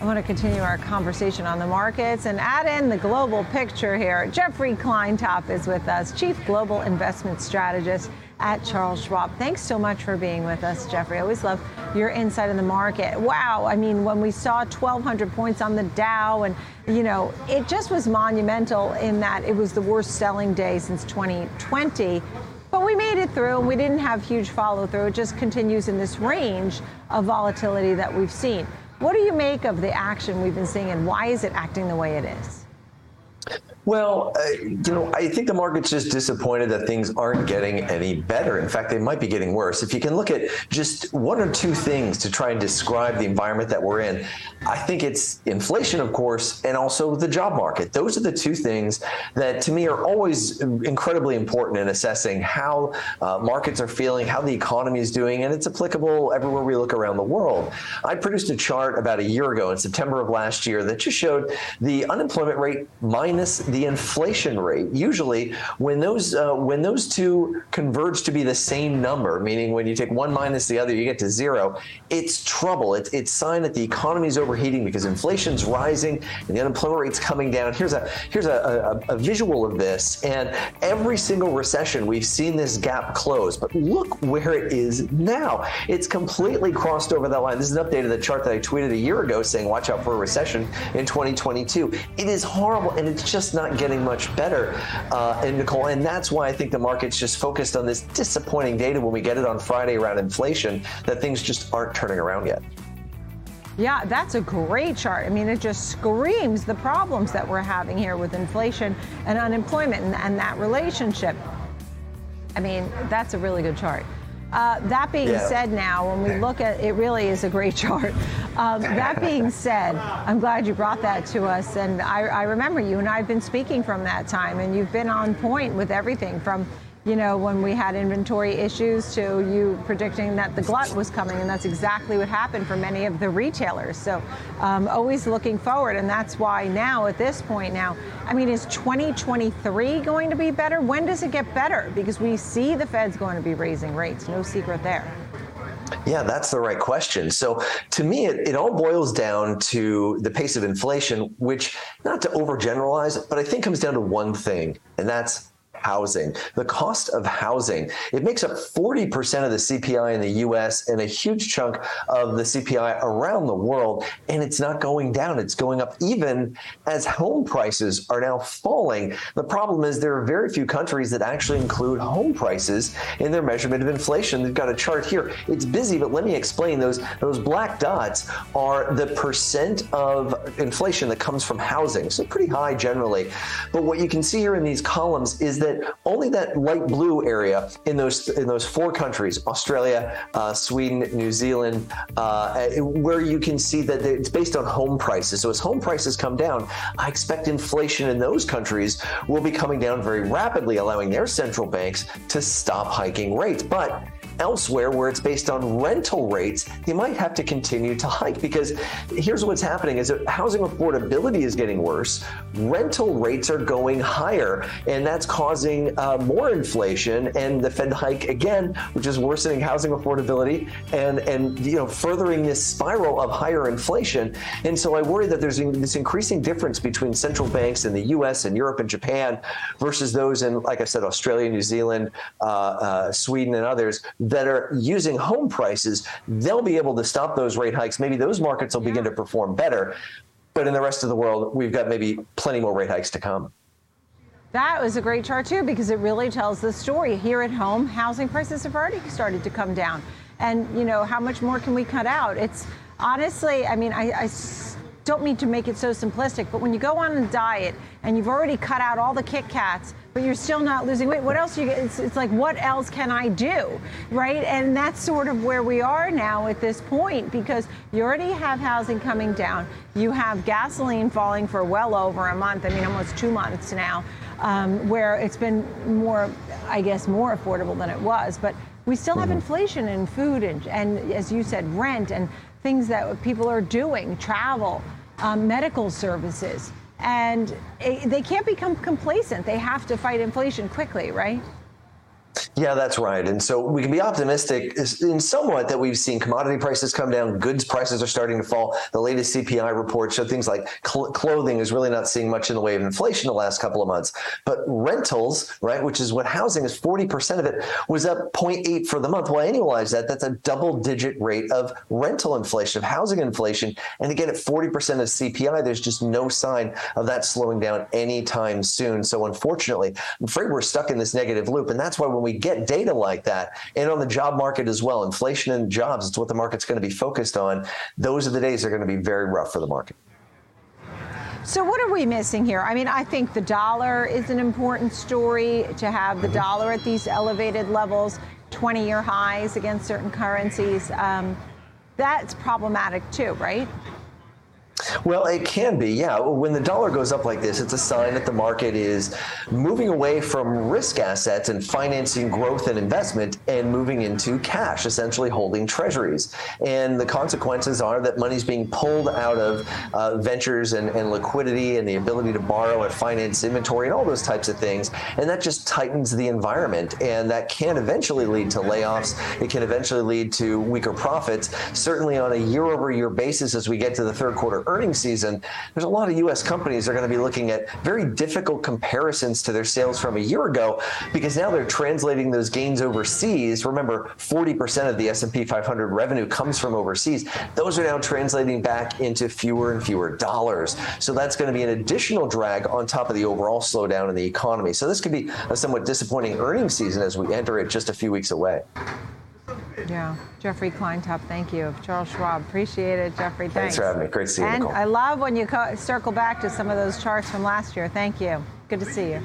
I want to continue our conversation on the markets and add in the global picture here. Jeffrey Kleintop is with us, Chief Global Investment Strategist at Charles Schwab. Thanks so much for being with us, Jeffrey. I always love your insight in the market. Wow, I mean, when we saw 1,200 points on the Dow, and you know, it just was monumental in that it was the worst selling day since 2020. But we made it through and we didn't have huge follow through. It just continues in this range of volatility that we've seen. What do you make of the action we've been seeing and why is it acting the way it is? Well, uh, you know, I think the market's just disappointed that things aren't getting any better. In fact, they might be getting worse. If you can look at just one or two things to try and describe the environment that we're in, I think it's inflation, of course, and also the job market. Those are the two things that, to me, are always incredibly important in assessing how uh, markets are feeling, how the economy is doing, and it's applicable everywhere we look around the world. I produced a chart about a year ago in September of last year that just showed the unemployment rate minus the inflation rate. Usually, when those uh, when those two converge to be the same number, meaning when you take one minus the other, you get to zero. It's trouble. It's it's sign that the economy is overheating because inflation's rising and the unemployment rate's coming down. Here's a here's a, a, a visual of this, and every single recession we've seen this gap close. But look where it is now. It's completely crossed over that line. This is an update of the chart that I tweeted a year ago saying, "Watch out for a recession in 2022." It is horrible, and it's just not not getting much better. Uh, and Nicole, and that's why I think the market's just focused on this disappointing data when we get it on Friday around inflation that things just aren't turning around yet. Yeah, that's a great chart. I mean, it just screams the problems that we're having here with inflation and unemployment and, and that relationship. I mean, that's a really good chart. Uh, that being yeah. said, now when we look at it, really is a great chart. Um, that being said, I'm glad you brought that to us, and I, I remember you and I have been speaking from that time, and you've been on point with everything from you know, when we had inventory issues to you predicting that the glut was coming. And that's exactly what happened for many of the retailers. So um, always looking forward. And that's why now, at this point now, I mean, is 2023 going to be better? When does it get better? Because we see the Fed's going to be raising rates. No secret there. Yeah, that's the right question. So to me, it, it all boils down to the pace of inflation, which, not to overgeneralize, but I think comes down to one thing, and that's housing. The cost of housing, it makes up 40% of the CPI in the US and a huge chunk of the CPI around the world. And it's not going down, it's going up even as home prices are now falling. The problem is there are very few countries that actually include home prices in their measurement of inflation. They've got a chart here. It's busy, but let me explain. Those, those black dots are the percent of inflation that comes from housing. So pretty high generally. But what you can see here in these columns is that that only that light blue area in those in those four countries Australia, uh, Sweden, New Zealand, uh, where you can see that it's based on home prices. So as home prices come down, I expect inflation in those countries will be coming down very rapidly, allowing their central banks to stop hiking rates. But elsewhere where it's based on rental rates, you might have to continue to hike because here's what's happening is that housing affordability is getting worse. Rental rates are going higher and that's causing uh, more inflation and the Fed hike again, which is worsening housing affordability and, and, you know, furthering this spiral of higher inflation. And so I worry that there's this increasing difference between central banks in the US and Europe and Japan versus those in, like I said, Australia, New Zealand, uh, uh, Sweden, and others that are using home prices, they'll be able to stop those rate hikes. Maybe those markets will yeah. begin to perform better. But in the rest of the world, we've got maybe plenty more rate hikes to come. That was a great chart, too, because it really tells the story. Here at home, housing prices have already started to come down. And, you know, how much more can we cut out? It's honestly, I mean, I, I don't mean to make it so simplistic, but when you go on a diet and you've already cut out all the Kit Kats, but you're still not losing weight, what else you get? It's, it's like, what else can I do? Right? And that's sort of where we are now at this point because you already have housing coming down. You have gasoline falling for well over a month, I mean, almost two months now, um, where it's been more, I guess, more affordable than it was. But we still have mm-hmm. inflation in food and, and, as you said, rent and things that people are doing, travel, um, medical services. And it, they can't become complacent. They have to fight inflation quickly, right? Yeah, that's right. And so we can be optimistic in somewhat that we've seen commodity prices come down, goods prices are starting to fall. The latest CPI report showed things like cl- clothing is really not seeing much in the way of inflation the last couple of months. But rentals, right, which is what housing is 40% of it, was up 0.8 for the month. Well, annualize that, that's a double digit rate of rental inflation, of housing inflation. And again, at 40% of CPI, there's just no sign of that slowing down anytime soon. So unfortunately, I'm afraid we're stuck in this negative loop. And that's why when we get data like that, and on the job market as well, inflation and jobs, it's what the market's going to be focused on. Those are the days that are going to be very rough for the market. So, what are we missing here? I mean, I think the dollar is an important story to have the dollar at these elevated levels, 20 year highs against certain currencies. Um, that's problematic too, right? Well, it can be, yeah. When the dollar goes up like this, it's a sign that the market is moving away from risk assets and financing growth and investment and moving into cash, essentially holding treasuries. And the consequences are that money's being pulled out of uh, ventures and, and liquidity and the ability to borrow and finance inventory and all those types of things. And that just tightens the environment. And that can eventually lead to layoffs. It can eventually lead to weaker profits. Certainly on a year over year basis, as we get to the third quarter earnings season, there's a lot of U.S. companies that are going to be looking at very difficult comparisons to their sales from a year ago because now they're translating those gains overseas. Remember, 40% of the S&P 500 revenue comes from overseas. Those are now translating back into fewer and fewer dollars. So that's going to be an additional drag on top of the overall slowdown in the economy. So this could be a somewhat disappointing earnings season as we enter it just a few weeks away. Yeah, Jeffrey Kleintop, thank you. Charles Schwab, appreciate it. Jeffrey, thanks. Thanks for having me. Great to see you, And Nicole. I love when you co- circle back to some of those charts from last year. Thank you. Good to see you.